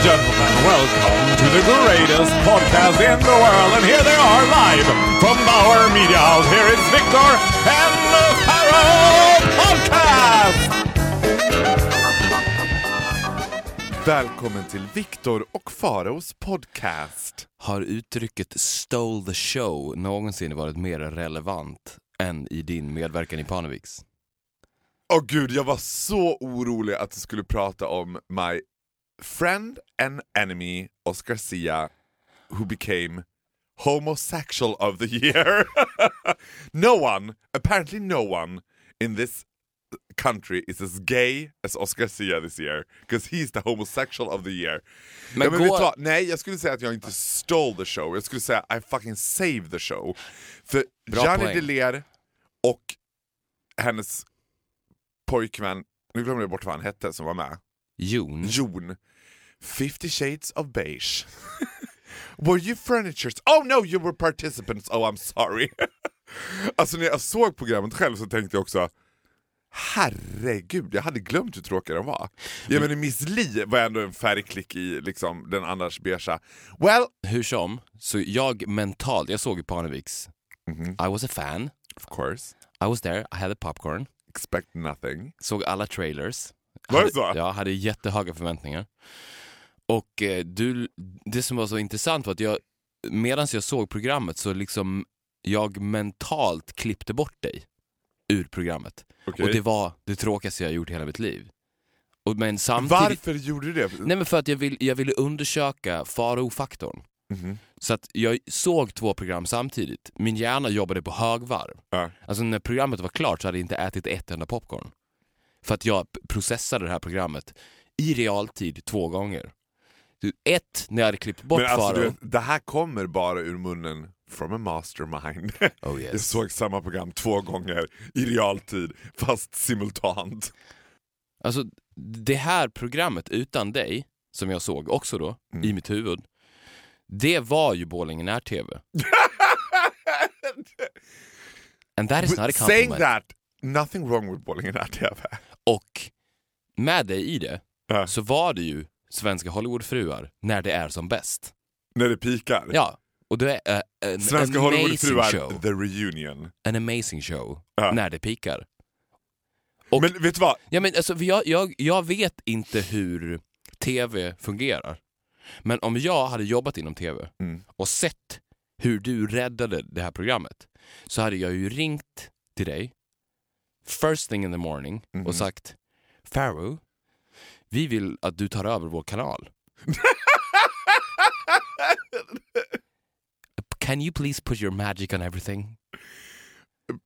And gentlemen, welcome to the greatest podcast in the world. And here they are live from Bauer Media House. Here is Victor and the Pharaoh Podcast! Välkommen till Viktor och Faraos podcast. Har uttrycket “stole the show” någonsin varit mer relevant än i din medverkan i Parneviks? Åh gud, jag var så orolig att du skulle prata om my friend and enemy Oscar Sia who became homosexual of the year. no one, apparently no one in this country is as gay as Oscar Sia this year because he's the homosexual of the year. Men ja, men går- vad? Nej, jag skulle säga att jag inte stole the show, jag skulle säga I fucking saved the show. För Bra Gianni. Deler och hennes pojkvän, nu glömde jag bort vad han hette som var med, Jon? Jon. 50 shades of beige. were you furnitures? Oh no, you were participants. Oh I'm sorry. alltså när jag såg programmet själv så tänkte jag också Herregud, jag hade glömt hur tråkig den var. Jag menar Miss Li var ändå en färgklick i liksom, den annars beigea. Well, Hur som, så jag mentalt, jag såg ju Parneviks. I was a fan, of course, I was there, I had a popcorn, expect nothing. såg alla trailers. Var det så? Ja, hade jättehöga förväntningar. Och eh, du, det som var så intressant var att jag, medan jag såg programmet så liksom jag mentalt klippte bort dig ur programmet. Okej. Och det var det tråkigaste jag gjort i hela mitt liv. Och, men samtidigt... Varför gjorde du det? Nej men för att jag, vill, jag ville undersöka faro-faktorn. Mhm. Så att jag såg två program samtidigt. Min hjärna jobbade på högvarv. Ja. Alltså när programmet var klart så hade jag inte ätit ett enda popcorn. För att jag processade det här programmet i realtid två gånger. Du, Ett, när jag hade klippt bort Men alltså, Faro. det här kommer bara ur munnen from a mastermind. Oh, yes. Jag såg samma program två gånger i realtid, fast simultant. Alltså det här programmet utan dig, som jag såg också då, Mm. i mitt huvud. Det var ju Borlänge när-TV. And that is not a Saying compliment. that, nothing wrong with Borlänge TV. Och med dig i det Ja. så var det ju Svenska Hollywoodfruar när det är som bäst. När det pikar. Ja, och det är uh, en Svenska Hollywoodfruar, the reunion. En amazing show Ja. när det pikar. Och, Men vet du vad? ja, men alltså, jag, jag, jag vet inte hur TV fungerar. Men om jag hade jobbat inom TV Mm. och sett hur du räddade det här programmet så hade jag ju ringt till dig first thing in the morning Mhm. och sagt Farrow, vi vill att du tar över vår kanal. Can you please put your magic on everything?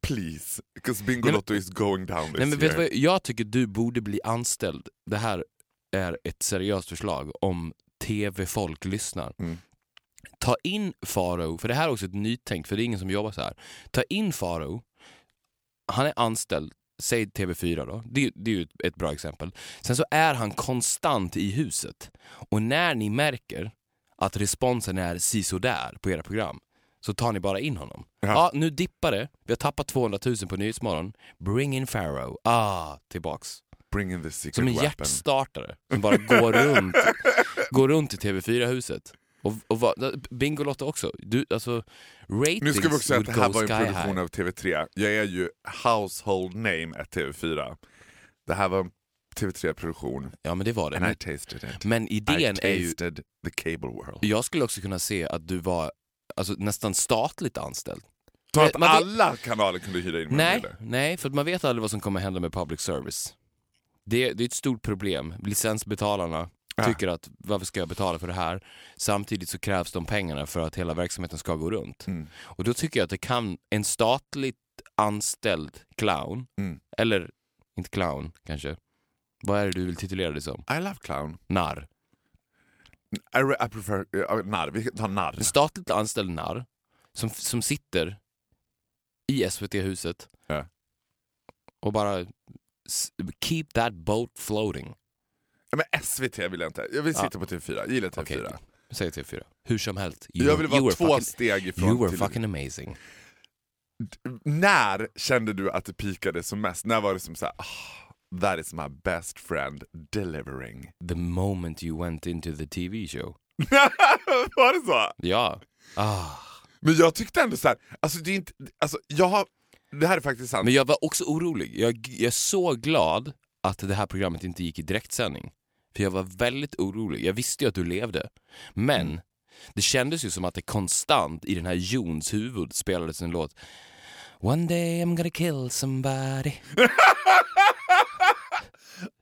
Please, because men- Bingolotto is going down this Nej, men vet year. vad? Jag tycker du borde bli anställd. Det här är ett seriöst förslag om TV-folk lyssnar. Mm. Ta in Faro, för det här är också ett nytänk, för det är ingen som jobbar så här. Ta in Faro, han är anställd, säg TV4 då, det, det är ju ett, ett bra exempel. Sen så är han konstant i huset. Och när ni märker att responsen är sisådär på era program, så tar ni bara in honom. Ja. Ja, nu dippar det. Vi har tappat 200 000 på Nyhetsmorgon. Bring in Pharaoh. Ah, tillbaks. Bring in the secret Som en weapon. hjärtstartare som bara går runt, går runt i TV4-huset. Och, och vad- Bingolotto också. Du, alltså, ratings Nu ska vi också säga att det här var en produktion high. av TV3. Jag är ju household name at TV4. Det här var en TV3-produktion. Ja, men det var det. And I tasted it. men idén I är ju... tasted the cable world. Jag skulle också kunna se att du var alltså, nästan statligt anställd. Så att man vet- alla kanaler kunde hyra in Nej, med nej, för att man vet aldrig vad som kommer hända med public service. Det, det är ett stort problem. Licensbetalarna. Tycker att varför ska jag betala för det här? Samtidigt så krävs de pengarna för att hela verksamheten ska gå runt. Mm. Och då tycker jag att det kan, en statligt anställd clown, Mm. eller inte clown kanske, vad är det du vill titulera dig som? I love clown. Narr. I, I prefer uh, narr, vi tar narr. En statligt anställd narr som, som sitter i SVT-huset Ja. och bara keep that boat floating. Men SVT vill jag inte, jag vill sitta på TV4, jag gillar TV4. Okej, säg TV4. Hur som helst. You, Jag vill you vara were två fucking, steg ifrån You were till... fucking amazing. När kände du att det pikade som mest? När var det som såhär, oh, that is my best friend delivering? The moment you went into the TV show. var det så? Ja. Ah. Men jag tyckte ändå så här, alltså det är inte, alltså jag har, det här är faktiskt sant. Men jag var också orolig. Jag, jag är så glad att det här programmet inte gick i direktsändning. För jag var väldigt orolig. Jag visste ju att du levde. Men Mm. det kändes ju som att det konstant i den här Jons huvud spelades en låt. One day I'm gonna kill somebody.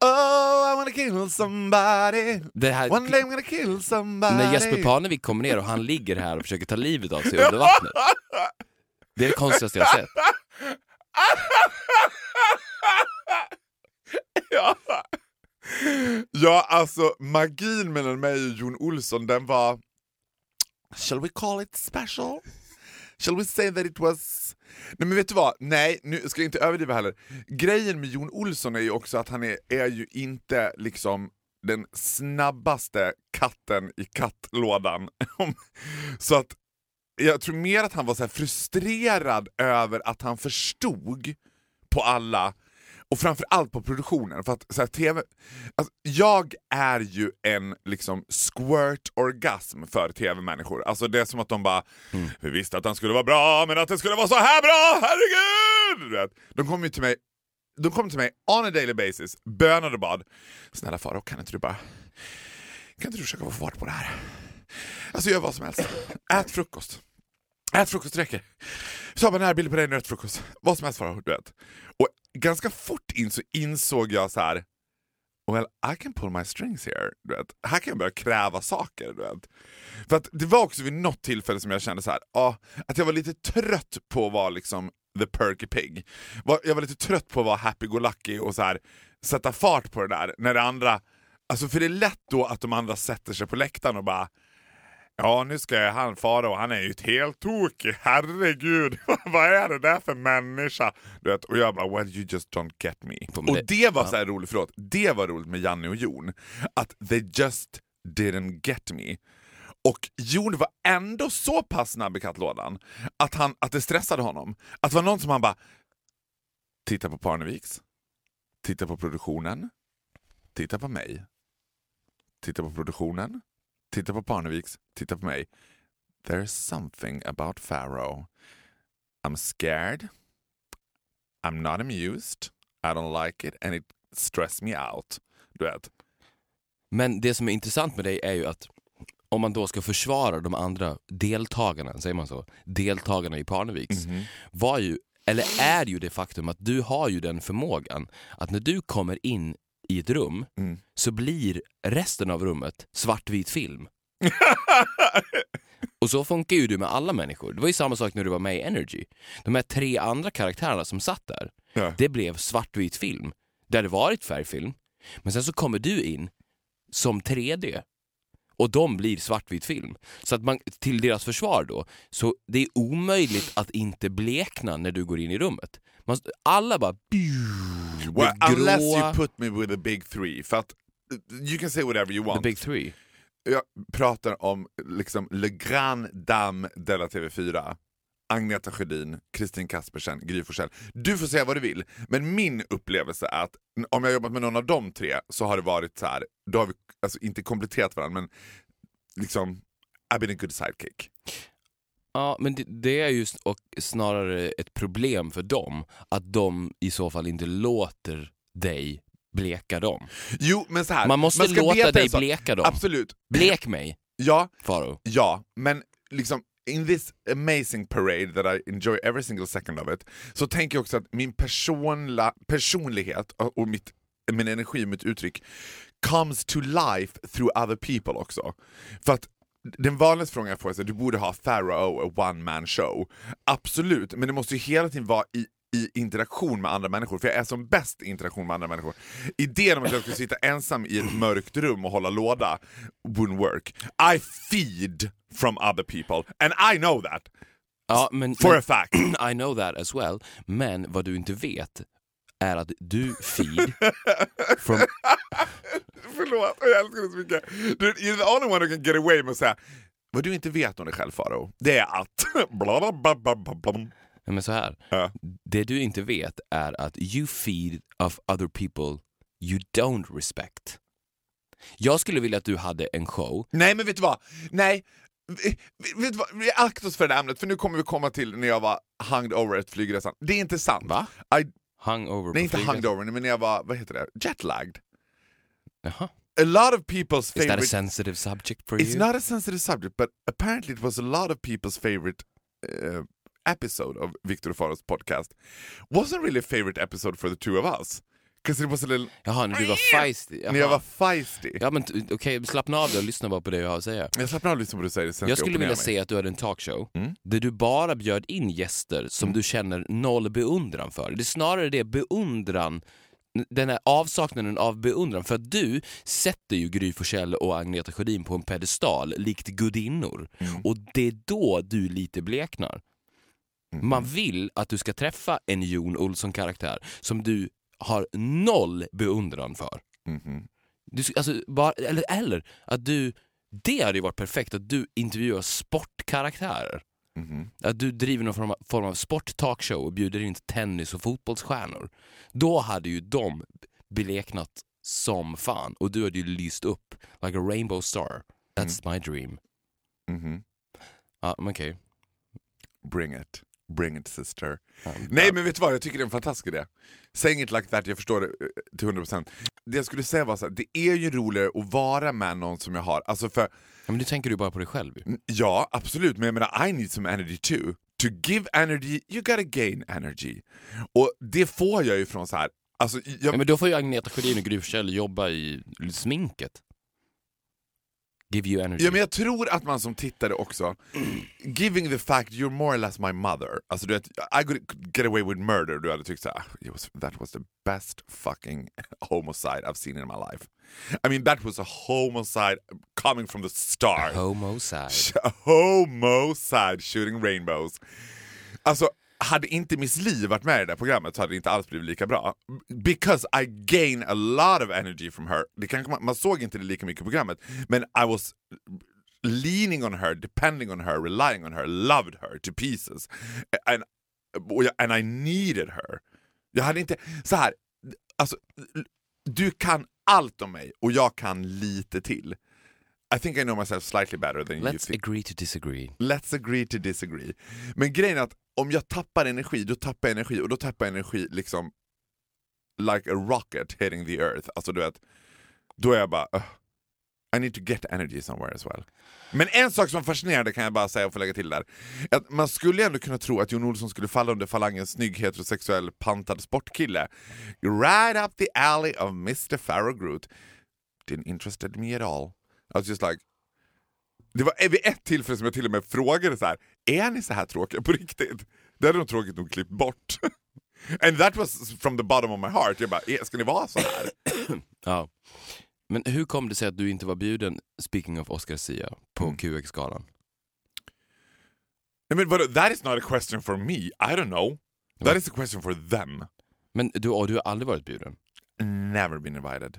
Oh I wanna kill somebody, Det här, one day I'm gonna kill somebody. när Jesper Parnevik kommer ner och han ligger här och försöker ta livet av sig under vattnet. Det är det konstigaste jag sett. ja. ja, alltså magin mellan mig och Jon Olsson den var... Shall we call it special? Shall we say that it was... Nej men vet du vad, nej nu ska jag inte överdriva heller. Grejen med Jon Olsson är ju också att han är, är ju inte liksom den snabbaste katten i kattlådan. Så att jag tror mer att han var så här frustrerad över att han förstod på alla och framförallt på produktionen. För att så här, TV, alltså, jag är ju en liksom squirt-orgasm för TV-människor. Alltså det är som att de bara, vi visste att den skulle vara bra men att den skulle vara så här bra, herregud! De kommer ju till mig de kom till mig on a daily basis, bönade och bad. Snälla Farao, kan inte du bara... Kan inte du försöka få fart på det här? Alltså gör vad som helst. Ät frukost. Ät frukost, det räcker. har bara närbilder på dig när du äter frukost. Vad som helst Farao, du vet. Och ganska fort in så insåg jag så här. Well, I can pull my strings here. Du vet. Här kan jag börja kräva saker. Du vet. För att det var också vid något tillfälle som jag kände så här, ah, att jag var lite trött på att vara liksom the perky pig. Jag var lite trött på att vara happy-go-lucky och så här, sätta fart på det där. När det andra, alltså för det är lätt då att de andra sätter sig på läktaren och bara Ja, nu ska jag, han fara och han är ju ett helt tokig, herregud. Vad är det där för människa? Du vet, och jag bara, well you just don't get me. Och det- det var så här roligt, förlåt, det var roligt med Janne och Jon. Att they just didn't get me. Och Jon var ändå så pass snabb i kattlådan att, han, att det stressade honom. Att det var någon som han bara, titta på Parneviks, titta på produktionen, titta på mig, titta på produktionen, titta på Parneviks, titta på mig. There's something about Pharaoh. I'm scared, I'm not amused, I don't like it and it stress me out. Du vet. Men det som är intressant med dig är ju att om man då ska försvara de andra deltagarna, säger man så, deltagarna i Parneviks, var ju, eller är ju det faktum att du har ju den förmågan att när du kommer in i ett rum Mm. så blir resten av rummet svartvit film. Och så funkar ju du med alla människor. Det var ju samma sak när du var med i Energy. De här tre andra karaktärerna som satt där, Ja. det blev svartvit film. Det hade varit färgfilm, men sen så kommer du in som 3D och de blir svartvit film. Så att man, till deras försvar då, så det är omöjligt att inte blekna när du går in i rummet. Man, alla bara... Well, unless you put me with the big three. För att uh, you can say whatever you The want. big three. Jag pratar om liksom Le Grand Dame de la TV4. Agneta Sjödin, Kristin Kaspersen, Gry Forssell. Du får säga vad du vill, men min upplevelse är att om jag jobbat med någon av de tre så har det varit så här. då har vi alltså inte kompletterat varandra men liksom I've been a good sidekick. Ja, men det, det är och snarare ett problem för dem att de i så fall inte låter dig bleka dem. Jo men så här. Man måste ska låta dig bleka dem. Absolut. Blek mig, Ja, Faro. Ja, men liksom in this amazing parade that I enjoy every single second of it så tänker jag också att min personla, personlighet och och mitt, min energi och mitt uttryck comes to life through other people också. För att den vanligaste frågan jag får är att du borde ha Pharaoh, a one man show. Absolut, men det måste ju hela tiden vara i i interaktion med andra människor, för jag är som bäst i interaktion med andra människor. Idén om att jag skulle sitta ensam i ett mörkt rum och hålla låda wouldn't work. I feed from other people, and I know that. Ja, men, For men, a fact. I know that as well. Men vad du inte vet är att du feed from... Förlåt, jag älskar det så mycket. Du, you're the only one who can get away med att säga vad du inte vet om dig själv Faro, det är att... Bla, bla, bla, bla, men så här. Ja. Det du inte vet är att you feed of other people you don't respect. Jag skulle vilja att du hade en show. Nej men vet du vad? Nej, V- vet du vad? Vi aktar oss för det ämnet för nu kommer vi komma till när jag var hunged over ett flygresan. Det är inte sant. Va? I, Hungover nej inte flyget. hunged over, men jag var, vad heter det, jetlagged. Jaha. A lot of people's Is that a favorite... sensitive subject for It's you? not a sensitive subject, but apparently it was a lot of people's favorite uh, episode of Victor Faros podcast. Wasn't really a favorite episode for the two of us. Because it was a little... Jaha, när du var feisty. När jag var feisty. Ja men t- okej, slappna av och lyssna bara på det jag har att säga. Jag slappnar av lite på vad du säger, sen Jag ska skulle opponera vilja mig. se att du hade en talkshow Mm. där du bara bjöd in gäster som du känner noll beundran för. Det är snarare det beundran, den här avsaknaden av beundran. För att du sätter ju Gry Forssell och Agneta Sjödin på en pedestal likt gudinnor. Och det är då du lite bleknar. Man vill att du ska träffa en Jon Olsson-karaktär som du har noll beundran för. Mhm. Du, sk- alltså, bara, eller, eller att du, det hade ju varit perfekt att du intervjuar sportkaraktärer. Mhm. Att du driver någon form av, form av sport-talkshow och bjuder in tennis och fotbollsstjärnor. Då hade ju de bleknat som fan och du hade ju lyst upp like a rainbow star. That's my dream. Mhm. Ja, men okej. Bring it. Bring it sister. Ja, Nej men vet du vad, jag tycker det är en fantastisk idé. Saying it like that, jag förstår det eh, till 100%. Det jag skulle säga var så här, det är ju roligare att vara med någon som jag har. Alltså för, Ja, men du tänker du bara på dig själv ju. ja absolut, men jag menar I need some energy too. To give energy, you gotta gain energy. Och det får jag ju från så här. Alltså, jag, Ja, men då får ju Agneta Sjödin och Gry jobba i sminket. Give you energy. Ja, men jag tror att man som tittare också, giving the fact you're more or less my mother, alltså du vet, I could get away with murder, du hade tyckt såhär, was, that was the best fucking homicide I've seen in my life. I mean that was a homicide coming from the start. Homicide. Homicide shooting rainbows. Alltså, hade inte Miss Li varit med i det programmet så hade det inte alls blivit lika bra. Because I gain a lot of energy from her. Det kanske man, man såg inte det lika mycket i programmet, men I was leaning on her, depending on her, relying on her, loved her to pieces. And, and I needed her. Jag hade inte... Så här, alltså, du kan allt om mig och jag kan lite till. I think I know myself slightly better than you Let's think. agree to disagree. Let's agree to disagree. Men grejen är att om jag tappar energi, då tappar jag energi och då tappar jag energi liksom like a rocket hitting the earth. Alltså du vet, då är jag bara "Ugh, I need to get energy somewhere as well. Men en sak som var fascinerande kan jag bara säga och få lägga till där. Att man skulle ändå kunna tro att Jon Olsson skulle falla under falangen snygg heterosexuell pantad sportkille. Right up the alley of Mr. Farrow Groot. Didn't interested me at all. I was just like det var vid ett tillfälle som jag till och med frågade så här: är ni så här tråkiga på riktigt? Det hade de tråkigt nog klippt bort. And that was from the bottom of my heart. Jag bara, "Eh, ska ni vara så här? Ja. Men hur kom det sig att du inte var bjuden, speaking of Oscar Sia, på Mm. QX-galan? Nej, men vadå, that is not a question for me, I don't know. That is a question for them. Men du, och du har aldrig varit bjuden? Never been invited.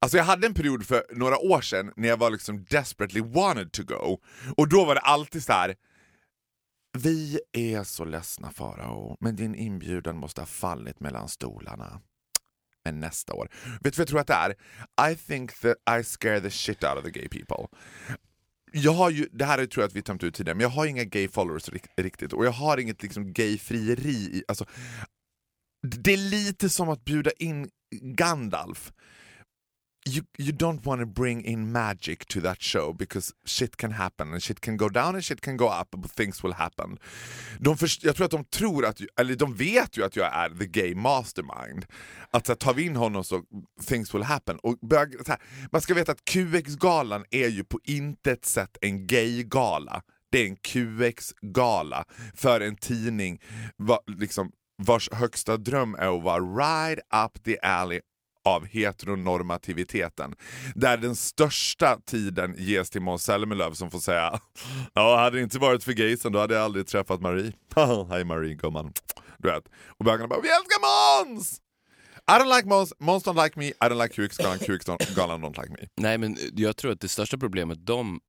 Alltså jag hade en period för några år sedan när jag var liksom desperately wanted to go. Och då var det alltid så här. Vi är så ledsna Farao, men din inbjudan måste ha fallit mellan stolarna. Men nästa år. Vet du vad jag tror att det är? I think that I scare the shit out of the gay people. Jag har ju, det här tror jag att vi tömt ut tidigare, men jag har inga gay followers riktigt och jag har inget liksom gay-frieri. Alltså, det är lite som att bjuda in Gandalf. You, you don't want to bring in magic to that show because shit can happen and shit can go down and shit can go up but things will happen. De först, jag tror att de tror att, eller de vet ju att jag är the gay mastermind. Att så här, tar vi in honom så things will happen. Och börja, så här, man ska veta att QX-galan är ju på intet sätt en gay-gala. Det är en QX-gala för en tidning va, liksom, vars högsta dröm är att vara right up the alley av heteronormativiteten. Där den största tiden ges till Måns Zelmerlöw som får säga Ja, hade det inte varit för gaysen då hade jag aldrig träffat Marie. Hej Marie, gumman. Du vet. Och bögarna bara Vi älskar Måns! I don't like Måns, Måns don't like me, I don't like QX-galan, QX-galan don't like me. Nej men jag tror att det största problemet de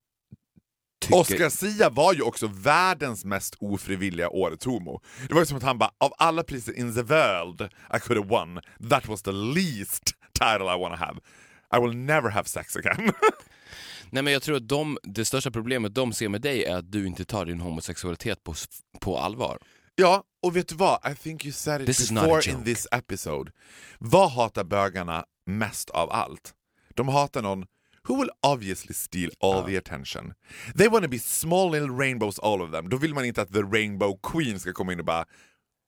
tycker... Oscar Sia var ju också världens mest ofrivilliga årets homo. Det var ju som att han bara, av alla priser in the world I could have won, that was the least title I wanna have. I will never have sex again. Nej men jag tror att de, det största problemet de ser med dig är att du inte tar din homosexualitet på, på allvar. ja, och vet du vad? I think you said it This before in this episode. Vad hatar bögarna mest av allt? De hatar någon who will obviously steal all the attention. They want to be small little rainbows all of them. Då vill man inte att the rainbow queen ska komma in och bara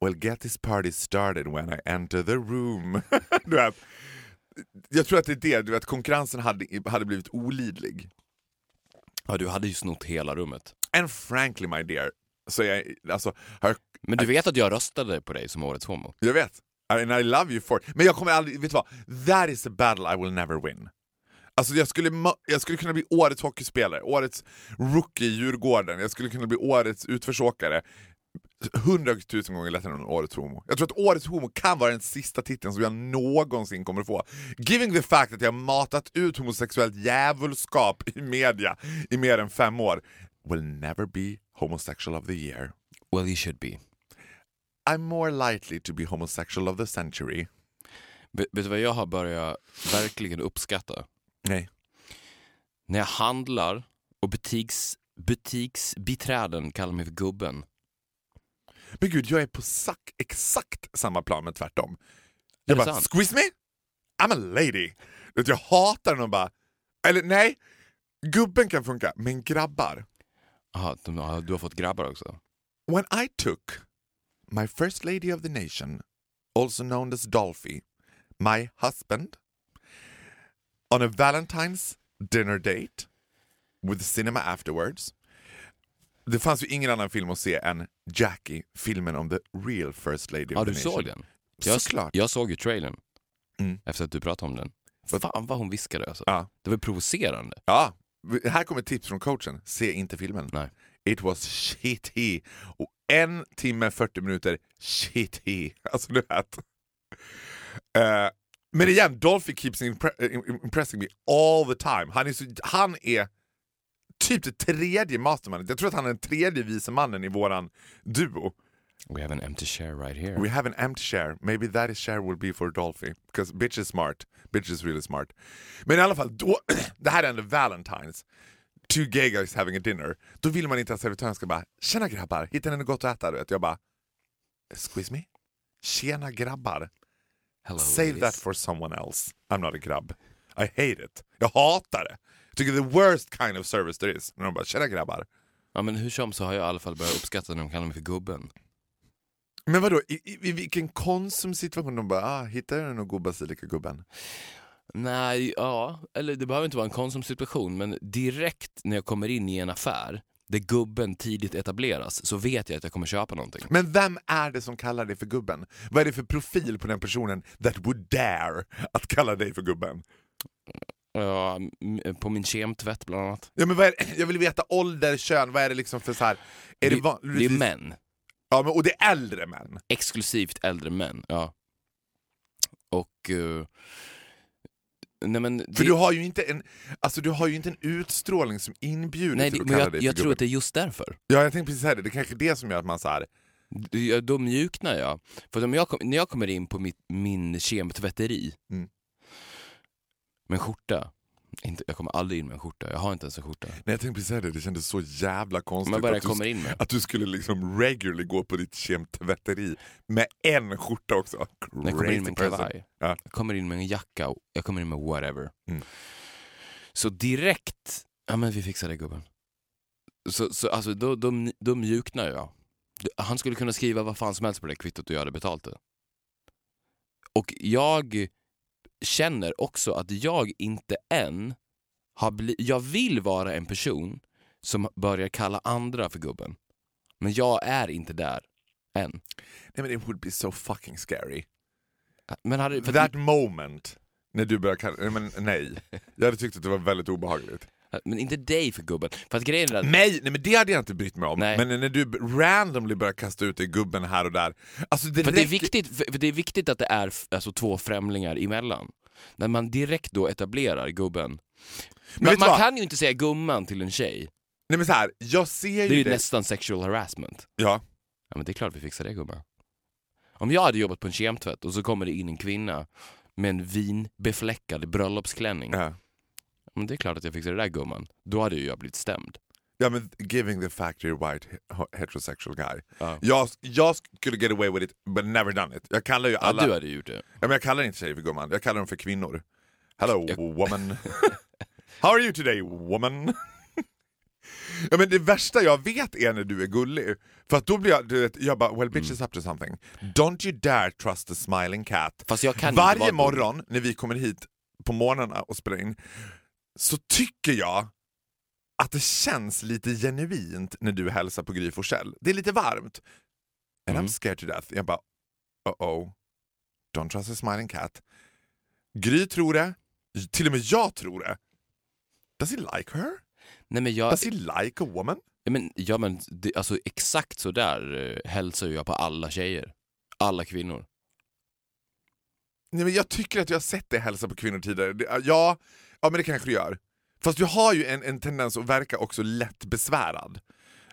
Well get this party started when I enter the room. du vet, jag tror att det är det, du vet, konkurrensen hade, hade blivit olidlig. Ja, du hade ju snott hela rummet. And frankly my dear, så jag, alltså, har, Men du vet att jag röstade på dig som årets homo? jag vet, and I love you for it. Men jag kommer aldrig, vet du vad? That is a battle I will never win. Alltså jag skulle, jag skulle kunna bli årets hockeyspelare, årets rookie i Djurgården, jag skulle kunna bli årets utförsåkare. Hundratusen gånger lättare än årets homo. Jag tror att årets homo kan vara den sista titeln som jag någonsin kommer få. Giving the fact att jag matat ut homosexuellt djävulskap i media i mer än fem år will never be homosexual of the year. Well you should be. I'm more likely to be homosexual of the century. Vet, vet du vad jag har börjat verkligen uppskatta? Nej. När jag handlar och butiks, butiksbiträden kallar mig för gubben. Men gud, jag är på sak, exakt samma plan men tvärtom. Jag bara, sant? squeeze me? I'm a lady. Jag hatar när de bara, eller nej, gubben kan funka, men grabbar. Aha, du har fått grabbar också? When I took my first lady of the nation, also known as Dolphy, my husband, on a Valentine's dinner date with cinema afterwards. Det fanns ju ingen annan film att se än Jackie, filmen om the real first lady Ja, of the du nation. såg den? Jag, Såklart. jag såg ju trailern. Mm. Efter att du pratade om den. Fan vad hon viskade alltså. Ja. Det var provocerande. Ja, här kommer ett tips från coachen. Se inte filmen. Nej. It was shitty. Och en timme 40 minuter shitty. Alltså du vet. Eh, men igen, Dolphy keeps impre- im- impressing me all the time. Han är, så, han är typ det tredje mastermannen. Jag tror att han är den tredje vice mannen i våran duo. We have an empty chair right here. We have an empty chair. Maybe that is chair will be for Dolphy. Because bitch is smart. Bitch is really smart. Men i alla fall, då, det här är ändå Valentine's. Two gay guys having a dinner. Då vill man inte att servitören ska bara “Tjena grabbar, hittar ni något gott att äta?” du vet. Jag bara “Excuse me? Tjena grabbar? Hello, Save ladies. that for someone else. I'm not a grabb. I hate it. Jag hatar det. Jag tycker the worst kind of service there is. När de bara “Tjena grabbar”. Ja men hur som så har jag i alla fall börjat uppskatta när de kallar mig för gubben. Men vadå, i, i, i vilken konsumsituation de bara ah, “Hittar du någon god basilikagubben?” Nej, ja, eller det behöver inte vara en konsumsituation men direkt när jag kommer in i en affär där gubben tidigt etableras så vet jag att jag kommer köpa någonting. Men vem är det som kallar dig för gubben? Vad är det för profil på den personen that would dare att kalla dig för gubben? Ja, på min kemtvätt bland annat. Ja, men vad är? Jag vill veta ålder, kön, vad är det liksom för så här? Är det, det, det är män. Ja, men, och det är äldre män. Exklusivt äldre män. Ja. Och... eh, nej men... För det- du har ju inte en, alltså du har ju inte en utstrålning som inbjuder nej, till att men kalla jag, dig för jag tror gubben. att det är just därför. Ja, jag tänkte precis säga det. Det är kanske är det som gör att man så här. Det- Då mjuknar jag. För om jag kom, när jag kommer in på mitt, min kemtvätteri Mm. med en skjorta, inte, jag kommer aldrig in med en skjorta, jag har inte ens en skjorta. Nej, jag tänkte precis säga det. Det kändes så jävla konstigt Men bara att, du, kommer in med. att du skulle liksom regularly gå på ditt kemtvätteri med en skjorta också. Jag kommer in med en kavaj, Ja. jag kommer in med en jacka, och jag kommer in med whatever. Mm. Så direkt, ja men vi fixar det gubben. Så, så alltså då, då, då mjuknar jag. Han skulle kunna skriva vad fan som helst på det kvittot och jag hade betalt det. Och jag känner också att jag inte än har blivit, jag vill vara en person som börjar kalla andra för gubben. Men jag är inte där. än. Nej men it would be so fucking scary. Men hade, That moment, när du börjar kalla... Nej, men nej. Jag hade tyckt att det var väldigt obehagligt. Men inte dig för gubben. För att grejen är att, Nej, nej men det hade jag inte brytt mig om. Nej. Men när du randomly börjar kasta ut dig gubben här och där. Alltså det, för det, är viktigt, för för det är viktigt att det är alltså, två främlingar emellan. När man direkt då etablerar gubben. vet Man, man kan ju inte säga gumman till en tjej. Nej men så här, jag ser Det är ju ju det. nästan sexual harassment. Ja. Ja men det är klart vi fixar det gumman. Om jag hade jobbat på en kemtvätt och så kommer det in en kvinna med en vinbefläckad bröllopsklänning. ja. Men det är klart att jag fixar det där gumman. Då hade ju jag blivit stämd. Ja men giving the fact you're a white he- heterosexual guy. Ja. Jag, jag skulle get away with it but never done it. Jag kallar ju Ja, alla... du hade gjort det. Ja, men jag kallar inte tjejer för gumman, jag kallar dem för kvinnor. Hello Jag- woman. How are you today woman? ja, men det värsta jag vet är när du är gullig. För att då blir jag, du vet, jag bara well bitch is up to something. Don't you dare trust the smiling cat. Varje morgon när vi kommer hit på morgnarna och spelar in så tycker jag att det känns lite genuint när du hälsar på Gry Forssell. Det är lite varmt. And Mm. I'm scared to death. Jag bara, uh-oh. Don't trust a smiling cat. Gry tror det. Till och med jag tror det. Does he like her? Nej men jag, Does he like a woman? ja, men, ja, men det, alltså exakt så där eh, hälsar jag på alla tjejer. Alla kvinnor. Nej, men jag tycker att jag har sett dig hälsa på kvinnor tidigare. Det, ja, ja, men det kanske du gör. Fast du har ju en, en tendens att verka också lätt besvärad.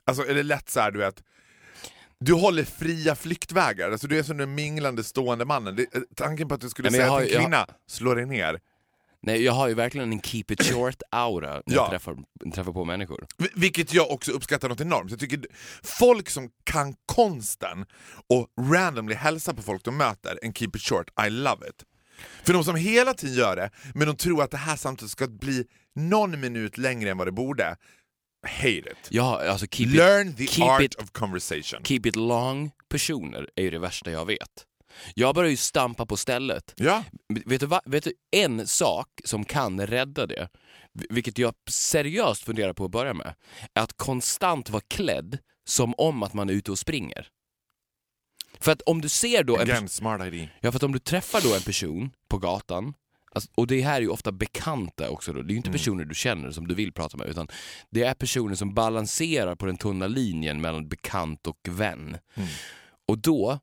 Alltså, eller lätt så här, du vet... Du håller fria flyktvägar, alltså, du är som den minglande stående mannen. Det, eh, tanken på att du skulle Nej, säga till en har- jag- kvinna, slå dig ner. Nej, jag har ju verkligen en keep it short-aura när Ja. jag träffar, träffar på människor. Vil- Vilket jag också uppskattar något enormt. Jag tycker folk som kan konsten och randomly hälsa på folk de möter and keep it short, I love it. För de som hela tiden gör det, men de tror att det här samtalet ska bli någon minut längre än vad det borde, hate it. Ja, alltså keep Learn it, the keep art it, of conversation. keep it long personer är ju det värsta jag vet. Jag börjar ju stampa på stället. Ja, Vet du, vet du en sak som kan rädda det, vilket jag seriöst funderar på att börja med, är att konstant vara klädd som om att man är ute och springer. För att om du ser då en again, smart idea. Ja, för att om du träffar då en person på gatan, alltså, och det här är ju ofta bekanta också då, det är ju inte personer du känner som du vill prata med, utan det är personer som balanserar på den tunna linjen mellan bekant och vän. Och då,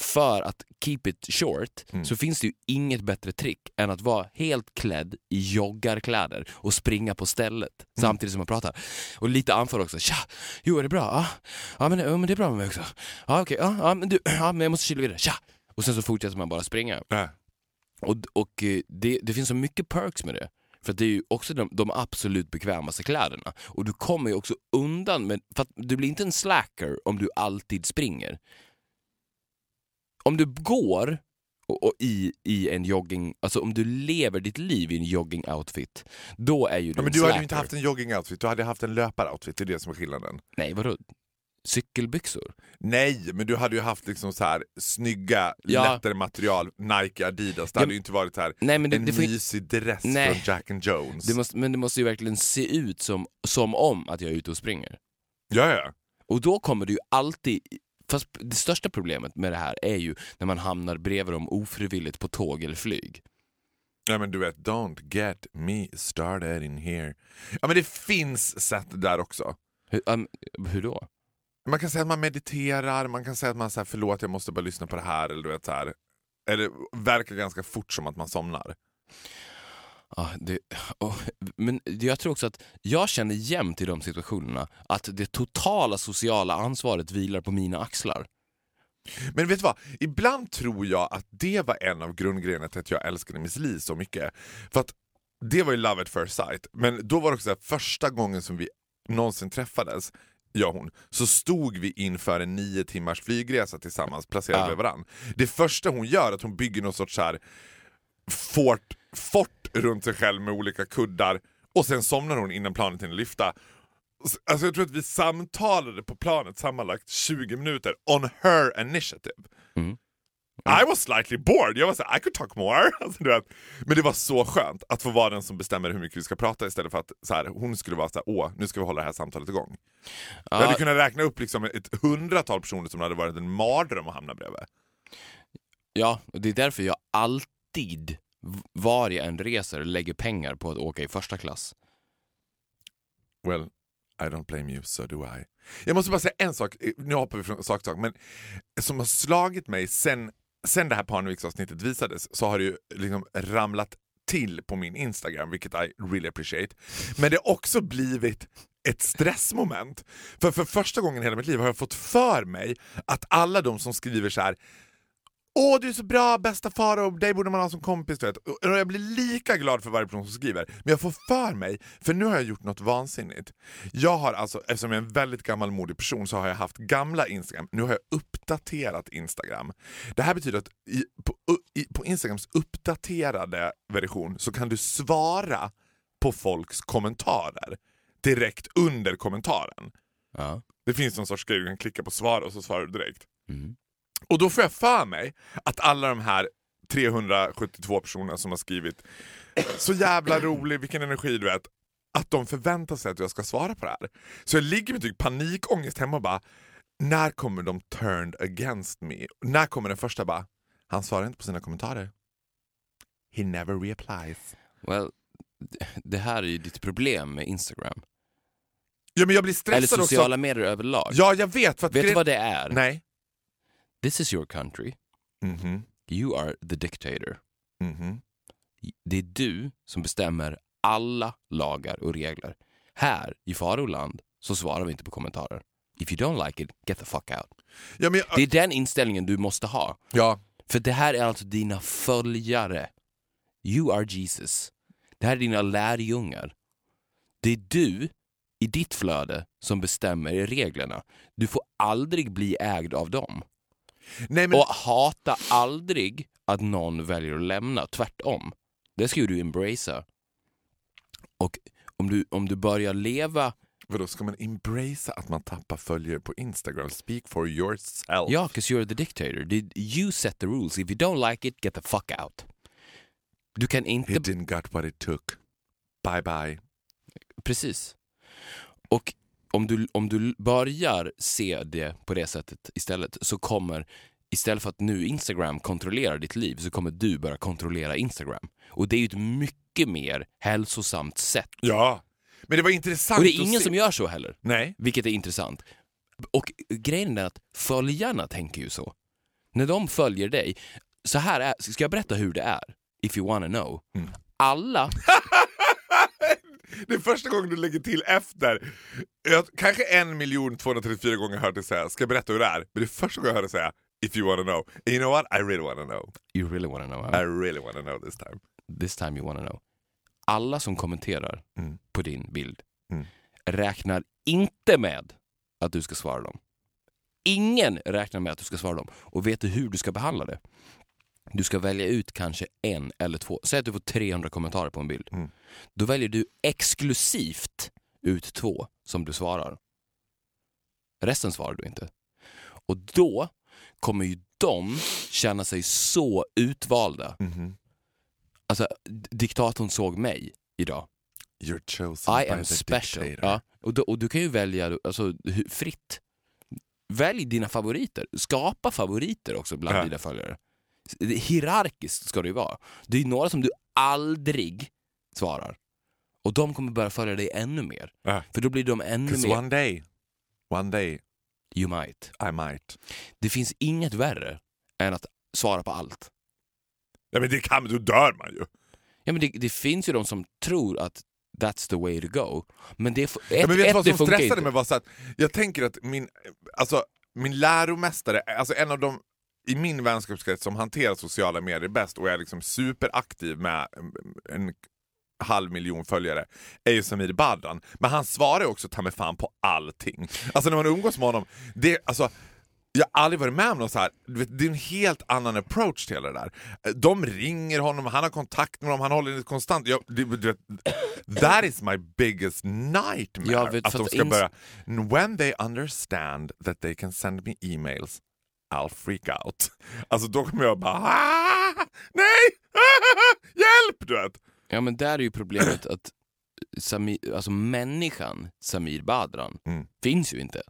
för att keep it short, så finns det ju inget bättre trick än att vara helt klädd i joggarkläder och springa på stället samtidigt som man pratar. Och lite anför också. Tja, jo är det bra? Ja, ja, men, ja men det är bra med mig också. Ja okej, ja, ja, men du, ja men jag måste kila vidare. Tja! Och sen så fortsätter man bara springa. Ja. Och, och eh, det, det finns så mycket perks med det. För att det är ju också de, de absolut bekvämaste kläderna. Och du kommer ju också undan med, för att du blir inte en slacker om du alltid springer. Om du går och, och i, i en jogging, alltså om du lever ditt liv i en jogging-outfit, då är ju du Ja, men en du hade ju inte haft en jogging-outfit, du hade haft en löpar-outfit, det är det som är skillnaden. Nej, vadå? Cykelbyxor? Nej, men du hade ju haft liksom så här snygga, Ja. lättare material, Nike, Adidas. Det Ja, hade ju inte varit så här Nej, men det, en det får, mysig dress Nej. från Jack and Jones. det måste, men det måste ju verkligen se ut som, som om att jag är ute och springer. Ja, ja. Och då kommer du ju alltid... Fast det största problemet med det här är ju när man hamnar bredvid dem ofrivilligt på tåg eller flyg. Ja men du vet, don't get me started in here. Ja men det finns sätt där också. Hur, um, hur då? Man kan säga att man mediterar, man kan säga att man säger förlåt jag måste bara lyssna på det här eller du vet så här. Eller verkar ganska fort som att man somnar. Ja, det, och, men jag tror också att jag känner jämt i de situationerna att det totala sociala ansvaret vilar på mina axlar. Men vet du vad? Ibland tror jag att det var en av grundgrejerna till att jag älskade Miss Li så mycket. För att det var ju love at first sight. Men då var det också första gången som vi någonsin träffades, jag och hon, så stod vi inför en nio timmars flygresa tillsammans placerade Ja. vid varandra. Det första hon gör är att hon bygger någon sorts så här fort, fort runt sig själv med olika kuddar och sen somnar hon innan planet hinner lyfta. Alltså jag tror att vi samtalade på planet sammanlagt 20 minuter on her initiative. I was slightly bored. Jag var såhär, I could talk more. Alltså, du vet. Men det var så skönt att få vara den som bestämmer hur mycket vi ska prata istället för att så här, hon skulle vara såhär, åh, nu ska vi hålla det här samtalet igång. Jag hade kunnat räkna upp liksom ett hundratal personer som det hade varit en mardröm att hamna bredvid. ja, och det är därför jag alltid, alltid, var jag än reser, lägger pengar på att åka i första klass. Well, I don't blame you, so do I. Jag måste bara säga en sak, nu hoppar vi från sak till sak, men som har slagit mig sen, sen det här Parneviks-avsnittet visades så har det ju liksom ramlat till på min Instagram, vilket I really appreciate. Men det har också blivit ett stressmoment. För för första gången i hela mitt liv har jag fått för mig att alla de som skriver så här Åh du är så bra, bästa Farao, dig borde man ha som kompis. Du vet. Och jag blir lika glad för varje person som skriver. Men jag får för mig, för nu har jag gjort något vansinnigt. Jag har alltså, eftersom jag är en väldigt gammalmodig person så har jag haft gamla Instagram. Nu har jag uppdaterat Instagram. Det här betyder att i, på, i, på Instagrams uppdaterade version så kan du svara på folks kommentarer direkt under kommentaren. Ja. Det finns någon sorts grej du kan klicka på svara och så svarar du direkt. Mm. Och då får jag för mig att alla de här 372 personerna som har skrivit så jävla rolig, vilken energi du vet, att de förväntar sig att jag ska svara på det här. Så jag ligger med typ panikångest hemma och bara, när kommer de turned against me? När kommer den första bara, han svarar inte på sina kommentarer. He never replies. Well, det här är ju ditt problem med Instagram. Ja men jag blir Eller stressad sociala också. medier överlag. Ja jag vet. För Vet du vad det är? Nej. This is your country. Mhm, You are the dictator. mhm. Det är du som bestämmer alla lagar och regler. Här i Faroland så svarar vi inte på kommentarer. If you don't like it, get the fuck out. Ja, men jag, Det är den inställningen du måste ha. ja. För det här är alltså dina följare. You are Jesus. Det här är dina lärjungar. Det är du i ditt flöde som bestämmer reglerna. Du får aldrig bli ägd av dem. Nej, men, Och hata aldrig att någon väljer att lämna. Tvärtom. Det ska ju du embracea. Och om du, om du börjar leva... Vadå, ska man embracea att man tappar följare på Instagram? Speak for yourself. Ja, 'cause you're the dictator. You set the rules. If you don't like it, get the fuck out. Du kan inte... didn't got what it took. Bye bye. Precis. Och om du, om du börjar se det på det sättet istället så kommer, istället för att nu Instagram kontrollerar ditt liv, så kommer du börja kontrollera Instagram. Och det är ju ett mycket mer hälsosamt sätt. Ja, men det var intressant Och det är ingen som gör så heller, Nej. vilket är intressant. Och grejen är att följarna tänker ju så. När de följer dig, så här är, ska jag berätta hur det är? If you wanna know. Mm. Alla Det är första gången du lägger till efter. Jag, kanske en miljon 234 gånger hört dig säga ska jag berätta hur det är? Men det är första gången jag hör dig säga if you wanna know. And you know what? I really wanna know. You really wanna know. I really wanna know this time. this time you wanna know. Alla som kommenterar Mm. på din bild Mm. räknar inte med att du ska svara dem. Ingen räknar med att du ska svara dem. Och vet du hur du ska behandla det? Du ska välja ut kanske en eller två. Säg att du får 300 kommentarer på en bild. Mm. Då väljer du exklusivt ut två som du svarar. Resten svarar du inte. Och då kommer ju de känna sig så utvalda. Mhm. Alltså, diktatorn såg mig idag. You're chosen I by am the special. dictator. Ja, och, du, och du kan ju välja alltså, fritt. Välj dina favoriter. Skapa favoriter också bland Ja. dina följare. Hierarkiskt ska det ju vara. Det är några som du aldrig svarar. Och de kommer börja följa dig ännu mer. Ja. För då blir de ännu mer... one day, one day You might. I might. Det finns inget värre än att svara på allt. Nej men det kan då dör man ju. Ja, men det, det finns ju de som tror att that's the way to go. Men det, ett, Ja, men vet ett, vad som stressade mig var så att jag tänker att min, alltså, min läromästare, alltså en av de i min vänskapskrets som hanterar sociala medier bäst och är liksom superaktiv med en halv miljon följare är ju Samir Badran. Men han svarar ju också ta mig fan på allting. Alltså när man umgås med honom, det, alltså, jag har aldrig varit med om något så här. Du det är en helt annan approach till det där. De ringer honom, han har kontakt med dem, han håller det konstant. Jag, du vet, that is my biggest nightmare. Vet, att de ska börja... When they understand that they can send me emails I'll freak out. Alltså då kommer jag bara ah, nej, hjälp du vet. Ja men där är ju problemet att Samir, alltså människan Samir Badran Mm. finns ju inte.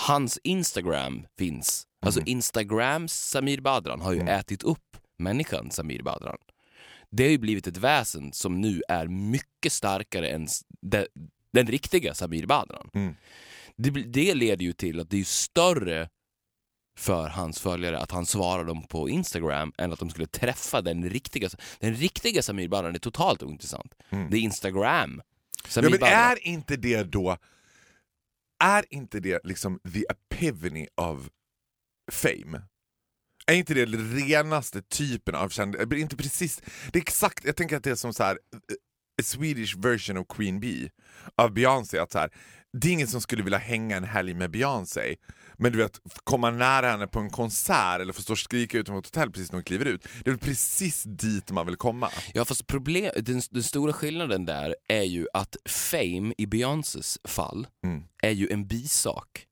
Hans Instagram finns. Alltså Mm. Instagrams Samir Badran har ju ätit upp människan Samir Badran. Det har ju blivit ett väsen som nu är mycket starkare än s- de, den riktiga Samir Badran. Mm. Det, det leder ju till att det är större för hans följare att han svarar dem på Instagram än att de skulle träffa den riktiga. Den riktiga Samir Badran är totalt ointressant. Det är Instagram. Samir Mm. Ja, men Badran. är inte det då, är inte det liksom the epiphany of fame? Är inte det den renaste typen av kändis? Inte precis, det är exakt, jag tänker att det är som så här, a Swedish version of Queen Bee av Beyoncé. Att så här, det är ingen som skulle vilja hänga en helg med Beyoncé. Men du vet, komma nära henne på en konsert eller få stå och skrika utanför ett hotell precis när hon kliver ut. Det är väl precis dit man vill komma. Ja fast problem, den, den stora skillnaden där är ju att fame i Beyoncés fall Mm. är ju en bisak.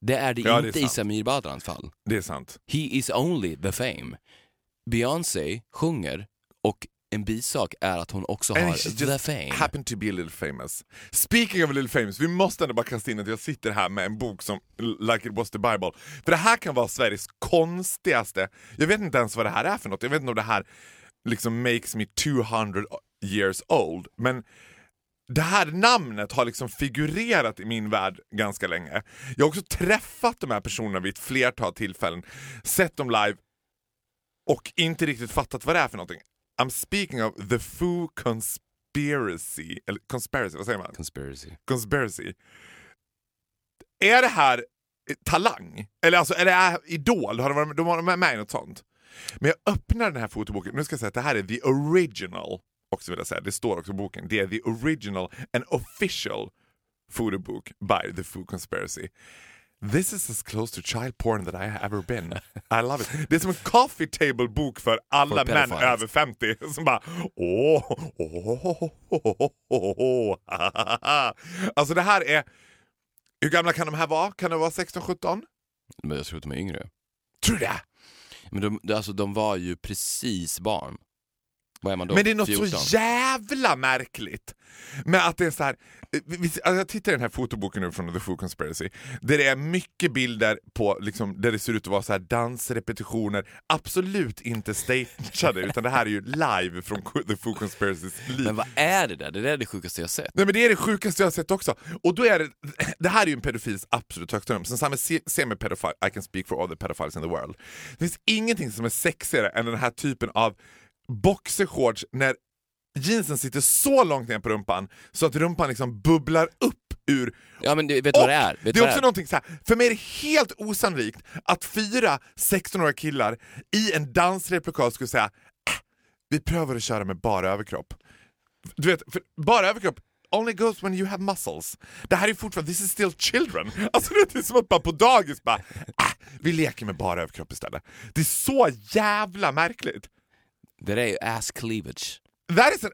Det är det Ja, det är inte i. Samir Badrans fall. Det är sant. He is only the fame. Beyoncé sjunger och en bisak är att hon också And har the fame. happen to be a little famous. Speaking of a little famous, vi måste ändå bara kasta in att jag sitter här med en bok som Like it was the Bible. För det här kan vara Sveriges konstigaste, jag vet inte ens vad det här är för något, jag vet inte om det här liksom makes me 200 years old, men det här namnet har liksom figurerat i min värld ganska länge. Jag har också träffat de här personerna vid ett flertal tillfällen, sett dem live och inte riktigt fattat vad det är för någonting. I'm speaking of the Foo Conspiracy, eller conspiracy, vad säger man? Conspiracy. Conspiracy. Är det här talang? Eller alltså, är det här Idol? Har de varit de varit med i något sånt? Men jag öppnar den här fotoboken, nu ska jag säga att det här är the original, också vill jag säga, det står också i boken, det är the original and official photobook by the Foo Conspiracy. This is as close to child porn that I have ever been. I love it. Det är som en coffee table bok för alla For män över 50 som bara åh, åh, åh, åh, åh, åh. Alltså det här är, hur gamla kan de här vara? Kan de vara 16-17? Men jag tror att de är yngre. Tror du det? Men de- alltså, de var ju precis barn. Då? Men det är något 14? så jävla märkligt med att det är så här. eh, Alltså jag tittar i den här fotoboken nu från The Food Conspiracy, där det är mycket bilder på, liksom, där det ser ut att vara så här dansrepetitioner, absolut inte stageade, utan det här är ju live från The Food Conspiracys liv. Men vad är det där? Det där är det sjukaste jag sett. Nej men det är det sjukaste jag sett också. Och då är det, det här är ju en pedofils absolut högsta nummer. Sen samma se- semi-pedofile, I can speak for all the pedophiles in the world. Det finns ingenting som är sexigare än den här typen av boxershorts när jeansen sitter så långt ner på rumpan så att rumpan liksom bubblar upp ur Ja men du, vet du vad det är? Vet det är också det är? någonting så här, för mig är det helt osannolikt att fyra 16-åriga killar i en dansreplokal skulle säga äh, vi prövar att köra med bara överkropp. Du vet, för bara överkropp only goes when you have muscles. Det här är fortfarande, this is still children. Alltså det är som att man på dagis bara, äh, vi leker med bara överkropp istället. Det är så jävla märkligt. Det där är ju ass cleavage. That is a,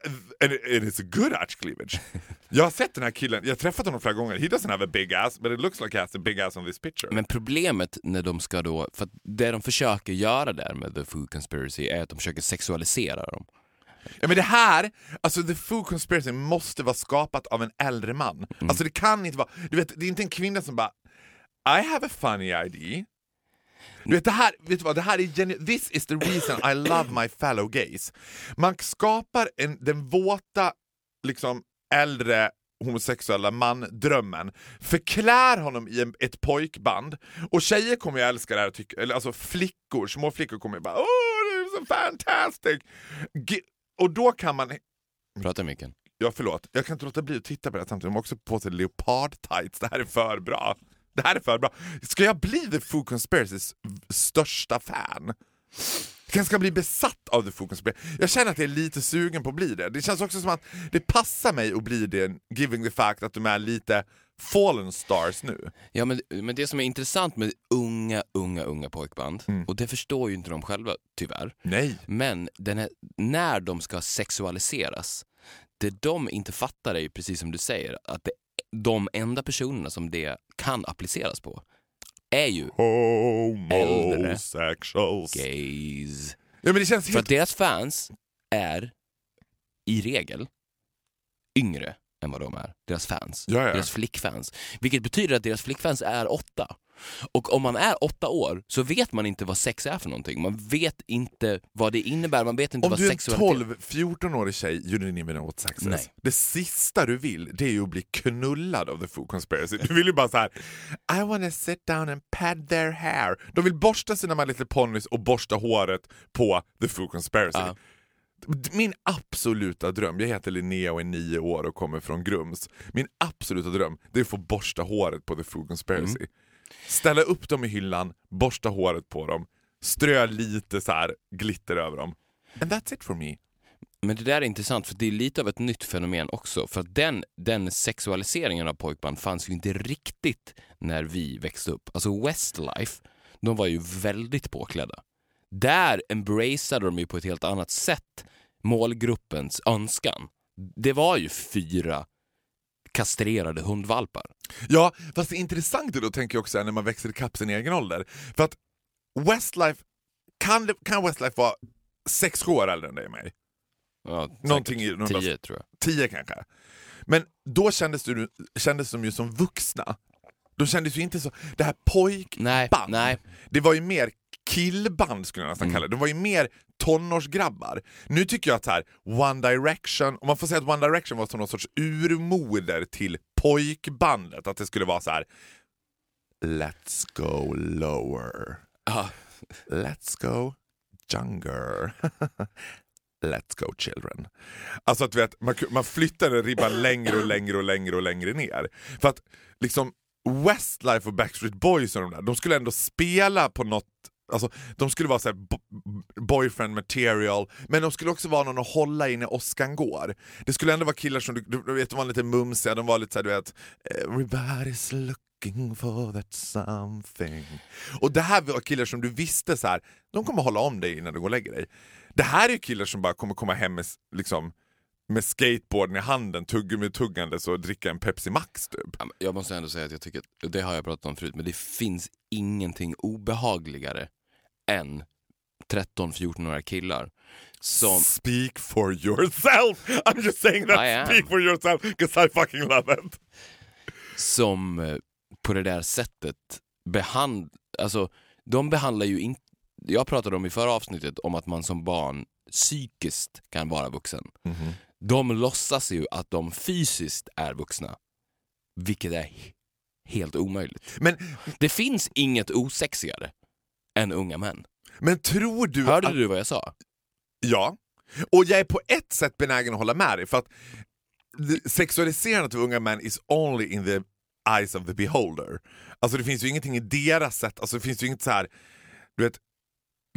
and it- is a good arch cleavage. Jag har sett den här killen, jag har träffat honom flera gånger. He doesn't have a big ass, but it looks like he has a big ass on this picture. Men problemet när de ska då, för att det de försöker göra där med The Food Conspiracy är att de försöker sexualisera dem. Ja, men det här, alltså the food conspiracy måste vara skapat av en äldre man. Alltså det kan inte vara, du vet, det är inte en kvinna som bara I have a funny idea. Du vet, det här, vet du vad, det här är this is the reason I love my fellow gays. Man skapar en, den våta, liksom äldre homosexuella man-drömmen, förklär honom i en, ett pojkband och tjejer kommer ju älska det här, och tycka, eller alltså flickor, små flickor kommer ju bara åh det är så fantastic! Ge- Och då kan man Prata micken. Ja förlåt, jag kan inte låta bli att titta på det här samtidigt. De har också på sig leopard-tights. Det här är för bra. Det här är för bra. Ska jag bli The Food Conspiracys största fan? Jag ska bli besatt av The Food Conspiracy. Jag känner att jag är lite sugen på att bli det. Det känns också som att det passar mig att bli det, giving the fact att de är lite fallen stars nu. Ja men, men det som är intressant med unga, unga, unga pojkband, Mm. och det förstår ju inte de själva tyvärr, Nej. men här, när de ska sexualiseras, det de inte fattar är ju precis som du säger, att det, de enda personerna som det kan appliceras på är ju Homosexuals. gays. Ja, men det känns För helt... att deras fans är i regel yngre än vad de är. Deras fans. Ja, ja. Deras flickfans. Vilket betyder att deras flickfans är åtta. Och om man är åtta år så vet man inte vad sex är för någonting. Man vet inte vad det innebär, man vet inte Om vad du är en sexualitet 12-14-årig tjej, you didn't even know what sex is. Nej. Det sista du vill, det är ju att bli knullad av the food conspiracy. Du vill ju bara så här: I wanna sit down and pat their hair. De vill borsta sina My Little Ponies och borsta håret på the food conspiracy. Ja. Min absoluta dröm, jag heter Linnea och är nio år och kommer från Grums. Min absoluta dröm det är att få borsta håret på the food conspiracy. Mm. Ställa upp dem i hyllan, borsta håret på dem, strö lite så här glitter över dem. And that's it for me. Men det där är intressant för det är lite av ett nytt fenomen också. För att den, den sexualiseringen av pojkband fanns ju inte riktigt när vi växte upp. Alltså Westlife, de var ju väldigt påklädda. Där embraceade de ju på ett helt annat sätt målgruppens önskan. Det var ju fyra kastrerade hundvalpar. Ja, fast det intressanta då tänker jag också är när man växer ikapp sin egen ålder. För att Westlife, kan, det, kan Westlife vara sex år äldre än dig och mig? Ja, Någonting i någon tio tror jag. Tio kanske. Men då kändes, du, kändes de ju som vuxna. De kändes ju inte så... Det här pojkband, Nej, nej. det var ju mer killband skulle jag nästan Mm. kalla det. De var ju mer tonårsgrabbar. Nu tycker jag att så här, One Direction, om man får säga att One Direction var som någon sorts urmoder till pojkbandet, att det skulle vara så här. Let's go lower. Ja. Let's go younger. Let's go children. Alltså att vet, man, man flyttade ribban längre och längre och längre och längre ner. För att liksom Westlife och Backstreet Boys och de där, de skulle ändå spela på något Alltså, de skulle vara så här boyfriend material, men de skulle också vara någon att hålla i när åskan går. Det skulle ändå vara killar som, du, du vet, de var lite mumsiga, de var lite såhär du vet, everybody's looking for that something. Och det här var killar som du visste så här, de kommer hålla om dig innan du går och lägger dig. Det här är ju killar som bara kommer komma hem med, liksom, med skateboarden i handen, tuggummi tuggandes och dricka en Pepsi Max typ. Jag måste ändå säga att jag tycker, det har jag pratat om förut, men det finns ingenting obehagligare än 13-14-åriga killar som... Speak for yourself! I'm just saying that, speak for yourself, because I fucking love it. som eh, på det där sättet behandlar, alltså de behandlar ju inte, jag pratade om i förra avsnittet om att man som barn psykiskt kan vara vuxen. De låtsas ju att de fysiskt är vuxna, vilket är he- helt omöjligt. Men, Det finns inget osexigare än unga män. men tror du Hörde att... du vad jag sa? Ja. Och jag är på ett sätt benägen att hålla med dig, för att sexualiserandet av unga män is only in the eyes of the beholder. Alltså det finns ju ingenting i deras sätt, alltså det finns ju inget så här, du vet,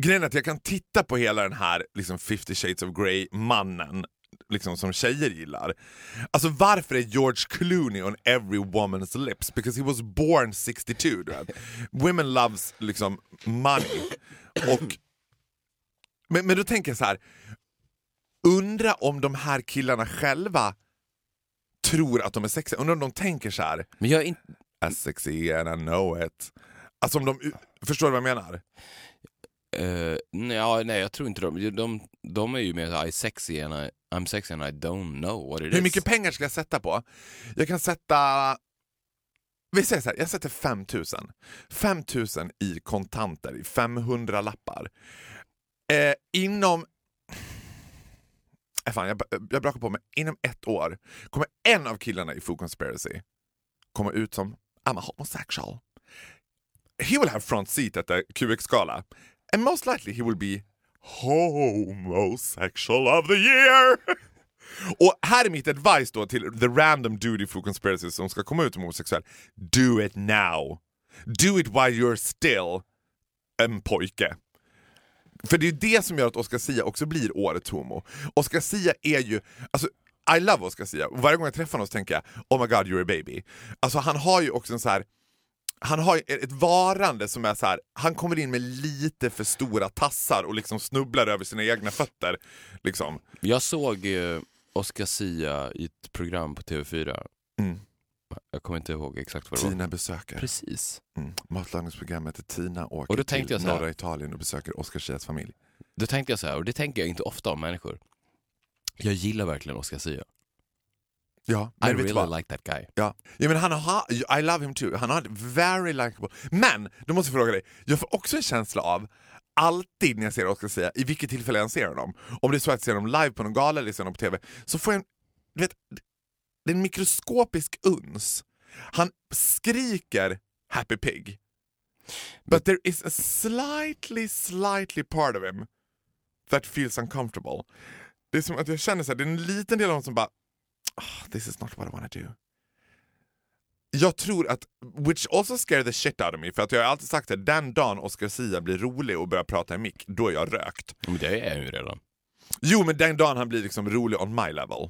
grejen är att jag kan titta på hela den här liksom 50 shades of Grey-mannen liksom som tjejer gillar. Alltså varför är George Clooney on every woman's lips? Because he was born 62. Du vet. Women loves liksom money. Och, men, men då tänker jag så här. undra om de här killarna själva tror att de är sexiga. Undrar om de tänker så här. Men jag är inte... As sexy and I know it. Alltså om de, förstår du vad jag menar? Uh, nej, ja, nej, jag tror inte de. De, de är ju mer I sexy and I, I'm sexy and I don't know what it Hur is. mycket pengar ska jag sätta på? Jag kan sätta... Vi säger så här, jag sätter 5000. 5000 i kontanter, i 500 lappar. Eh, inom... Eh, fan, jag, jag brakar på mig. Inom ett år kommer en av killarna i Food Conspiracy komma ut som I'm a homosexual. He will have front seat at the QX-gala. And most likely he will be homosexual of the year! Och här är mitt advice då till the random dude i Conspiracy som ska komma ut som homosexuell. Do it now. Do it while you're still en pojke. För det är ju det som gör att Oscar Sia också blir årets homo. Oscar Sia är ju, alltså I love Oscar Sia. Och varje gång jag träffar honom så tänker jag oh my god you're a baby. Alltså han har ju också en så här han har ett varande som är så här. han kommer in med lite för stora tassar och liksom snubblar över sina egna fötter. Liksom. Jag såg eh, Oscar Sia i ett program på TV4. Mm. Jag kommer inte ihåg exakt vad det var. Tina besöker. Precis. Mm. Matlagningsprogrammet Tina åker Och då tänkte till jag så här- norra Italien och besöker Oscar Zias familj. Då tänkte jag så här, och det tänker jag inte ofta om människor. Jag gillar verkligen Oscar Sia. Ja, I du vad? really like that guy. Ja. ja men han har, I love him too, han har ett very likable... Men, då måste jag fråga dig, jag får också en känsla av alltid när jag ser Oscar Sia, i vilket tillfälle jag ser honom, om det är så att jag ser honom live på någon gala eller ser honom på TV, så får jag en, du vet, det är en mikroskopisk uns. Han skriker Happy Pig. But there is a slightly, slightly part of him that feels uncomfortable. Det är som att jag känner så här, det är en liten del av honom som bara "Ah, this is not what I wanna do. Jag tror att, which also scare the shit out of me, för att jag har alltid sagt att den dagen Oscar Sia blir rolig och börjar prata i mick, då är jag rökt. Men det är han ju redan. Jo men den dagen han blir liksom rolig on my level.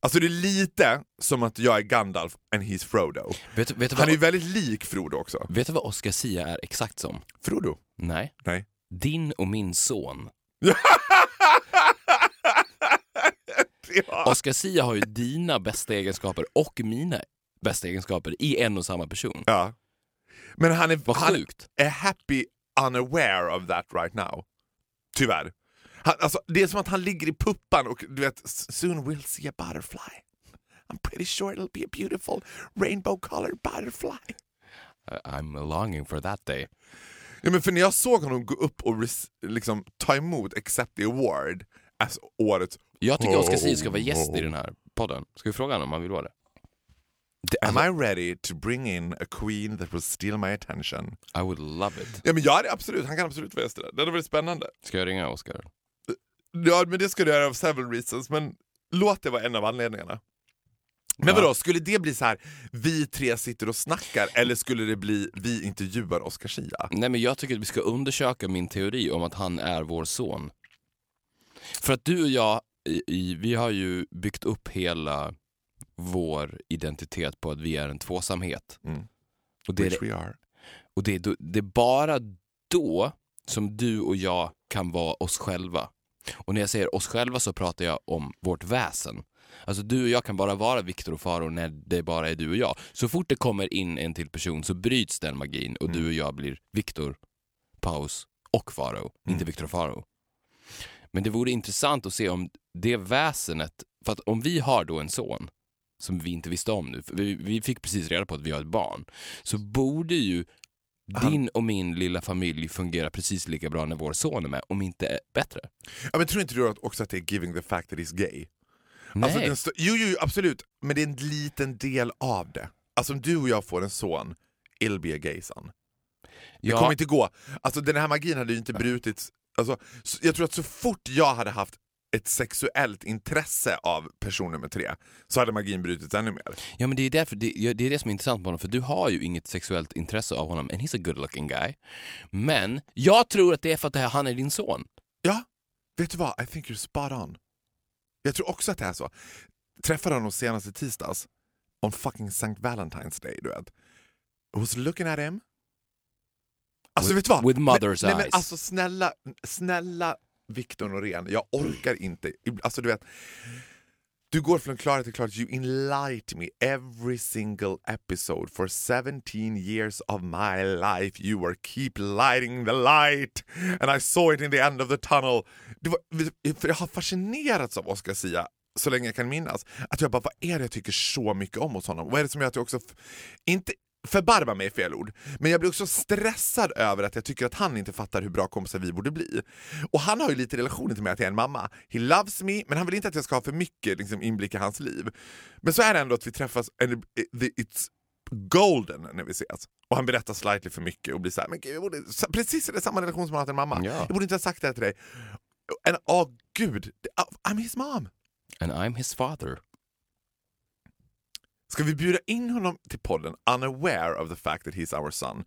Alltså det är lite som att jag är Gandalf and he's Frodo. Vet, vet, Han är ju väldigt lik Frodo också. vet du vad Oscar Sia är exakt som? Frodo? Nej. Nej. Din och min son. Ja. Oscar Sia har ju dina bästa egenskaper och mina bästa egenskaper i en och samma person. ja. Men han är, Vad han sjukt. är happy unaware of that right now. Tyvärr. Han, alltså, det är som att han ligger i puppan och du vet, soon we'll see a butterfly. I'm pretty sure it'll be a beautiful rainbow colored butterfly. I'm longing for that day. Ja, men för när jag såg honom gå upp och liksom, ta emot accept the award as årets Jag tycker Oscar Sia ska vara gäst i den här podden. Ska vi fråga honom om han vill vara det? Am alltså, I ready to bring in a queen that will steal my attention? I would love it. Ja men ja, det är absolut, han kan absolut vara gäst i det. Det hade varit spännande. Ska jag ringa Oscar? Ja men det ska du göra av several reasons, men låt det vara en av anledningarna. Men vadå, skulle det bli så här vi tre sitter och snackar eller skulle det bli vi intervjuar Oscar Zia? Nej men jag tycker att vi ska undersöka min teori om att han är vår son. För att du och jag, i, i, vi har ju byggt upp hela vår identitet på att vi är en tvåsamhet. Mm. Och, det är, Which we are. och det, är det är bara då som du och jag kan vara oss själva. Och när jag säger oss själva så pratar jag om vårt väsen. Alltså du och jag kan bara vara Viktor och Faro när det bara är du och jag. Så fort det kommer in en till person så bryts den magin och du och jag blir Viktor, Paus och Faro, inte Viktor och Faro. Men det vore intressant att se om det väsenet, för att om vi har då en son som vi inte visste om nu, för vi, vi fick precis reda på att vi har ett barn, så borde ju din och min lilla familj fungera precis lika bra när vår son är med, om inte bättre. Ja, men tror inte du också att det är giving the fact that he's gay? Nej. Alltså, den stö- jo, jo, absolut, men det är en liten del av det. Alltså om du och jag får en son, it'll be a gay son. Det Ja. kommer inte gå. Alltså den här magin hade ju inte brutits. Alltså, så- jag tror att så fort jag hade haft ett sexuellt intresse av person nummer tre så hade magin brutits ännu mer. Ja men det är, därför, det, det är det som är intressant med honom, för du har ju inget sexuellt intresse av honom, and he's a good looking guy. Men jag tror att det är för att han är din son. Ja, vet du vad? I think you're spot on. Jag tror också att det är så. Träffade honom senast i tisdags, on fucking St. Valentine's Day, du vet. I was looking at him. Alltså With- vet du vad? with mother's nej, nej, men eyes. alltså snälla, snälla Victor Norén, jag orkar inte. Alltså du vet, du går från klarhet till klarhet. You enlight me every single episode for 17 years of my life. You were keep lighting the light and I saw it in the end of the tunnel. Det var, för jag har fascinerats av Oscar Sia så länge jag kan minnas. Att jag bara, vad är det jag tycker så mycket om hos honom? Vad är det som gör att jag också, inte förbarma mig är fel ord, men jag blir också stressad över att jag tycker att han inte fattar hur bra kompisar vi borde bli. Och han har ju lite relationer till mig att jag är en mamma. He loves me, men han vill inte att jag ska ha för mycket liksom, inblick i hans liv. Men så är det ändå att vi träffas, and it- it's golden när vi ses. Och han berättar slightly för mycket och blir så här, men gud, jag borde, precis det samma relation som han har till en mamma. Ja. Jag borde inte ha sagt det här till dig. And, åh gud, det- I'm his mom. And I'm his father. Ska vi bjuda in honom till podden unaware of the fact that he's our son?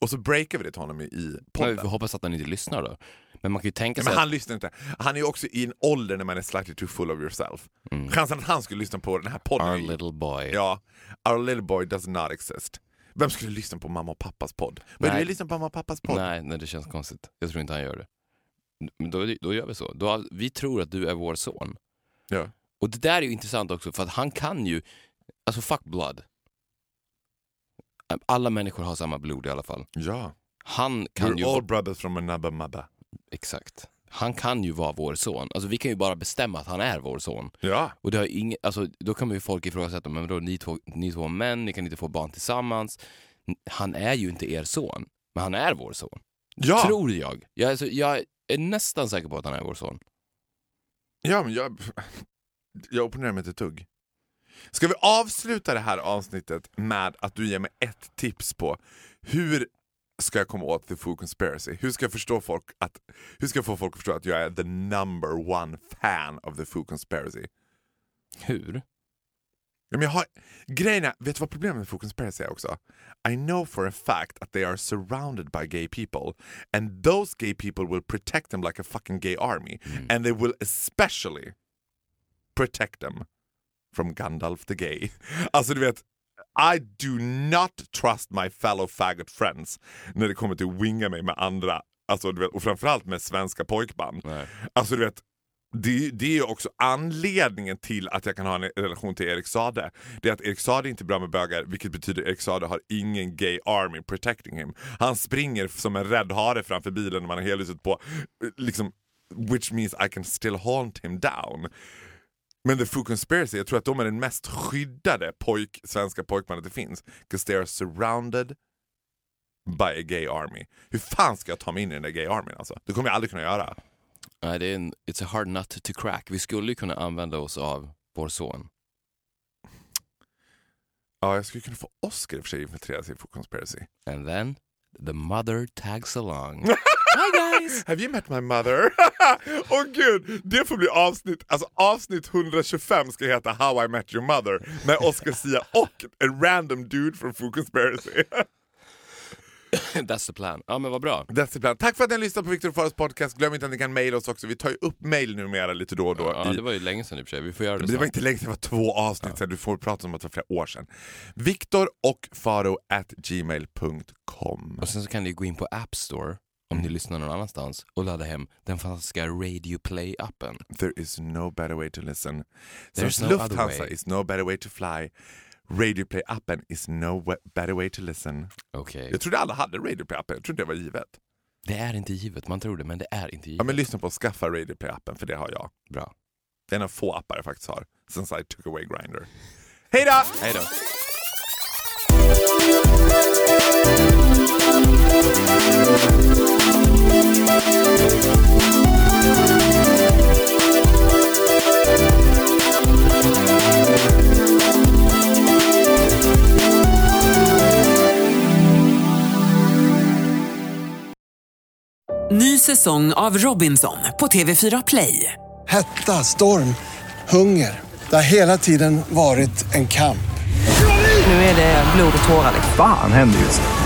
Och så breakar vi det till honom i- podden. vi får hoppas att han inte lyssnar då. Men man kan ju tänka sig men att- han lyssnar inte. Han är ju också i en ålder när man är slightly too full of yourself. Chansen att han skulle lyssna på den här podden... Mm. Our little boy. Ja, our little boy does not exist. Vem skulle lyssna på mamma och pappas podd? Nej. du lyssna på mamma och pappas podd? Nej, nej, det känns konstigt. Jag tror inte han gör det. Men då, då gör vi så. Då, vi tror att du är vår son. Ja. Och det där är ju intressant också, för att han kan ju... Alltså fuck blood. Alla människor har samma blod i alla fall. Ja. Han kan ju... We're all vara- brothers from another mother. Exakt. Han kan ju vara vår son. Alltså vi kan ju bara bestämma att han är vår son. Ja. Och det har ingen, alltså, då kan ju folk ifrågasätta, men då ni två, ni två män, ni kan inte få barn tillsammans. Han är ju inte er son, men han är vår son. Ja. Tror jag. Jag, alltså, jag är nästan säker på att han är vår son. Ja, men jag, jag opponerar mig inte ett tugg. Ska vi avsluta det här avsnittet med att du ger mig ett tips på hur ska jag komma åt the food conspiracy? Hur ska jag, förstå folk att, hur ska jag få folk att förstå att jag är the number one fan of the food conspiracy? Hur? Ja, men jag har, grejen är, vet du vad problemet med food conspiracy är också? I know for a fact that they are surrounded by gay people and those gay people will protect them like a fucking gay army and they will especially protect them from Gandalf the gay. Alltså du vet, I do not trust my fellow faggot friends när det kommer till att winga mig med andra, alltså, du vet, och framförallt med svenska pojkband. Nej. Alltså du vet, det, det är också anledningen till att jag kan ha en relation till Erik Sade. Det är att Erik Sade är inte bra med bögar, vilket betyder att Erik Sade har ingen gay army protecting him. Han springer som en rädd hare framför bilen när man har helhuset på, liksom, which means I can still haunt him down. Men The Food Conspiracy, jag tror att de är den mest skyddade pojk, svenska pojkbandet det finns. Because they are surrounded by a gay army. Hur fan ska jag ta mig in i den där gay armyn alltså? Det kommer jag aldrig kunna göra. Nej, det är en, it's a hard nut to crack. Vi skulle ju kunna använda oss av vår son. Ja, jag skulle kunna få Oscar i och för sig infiltrera sig i Food Conspiracy. And then the mother tags along. Hi guys! Have you met my mother? Åh gud, det får bli avsnitt, alltså avsnitt 125 ska heta How I Met Your Mother med Oscar Sia och en random dude från Food Conspiracy. That's the plan. Ja men vad bra. That's the plan. Tack för att ni har lyssnat på Victor Fares podcast. Glöm inte att ni kan mejla oss också. Vi tar ju upp mejl numera lite då och då. Ja, i- det var ju länge sedan i och för sig. Vi får göra det det var inte länge sedan, det var två avsnitt sedan. Du får prata om att det var flera år sedan. Viktor och Faro at gmail.com. Och sen så kan ni gå in på App Store om ni lyssnar någon annanstans och ladda hem den fantastiska Radio Play-appen. There is no better way to listen. There's no Lufthansa other way. is no better way to fly, Radioplay-appen is no better way to listen. Okej. Jag trodde alla hade Radioplay-appen, jag trodde det var givet. Det är inte givet, man tror det, men det är inte Ja, givet. men lyssna på och skaffa Radioplay-appen, för det har jag. Bra. Det är en av få appar jag faktiskt har, since I took away Grindr. Hej då! Hej då. Ny säsong av Robinson på TV4 Play. Hetta, storm, hunger. Det har hela tiden varit en kamp. Nu är det blod och tårar. Fan händer just nu.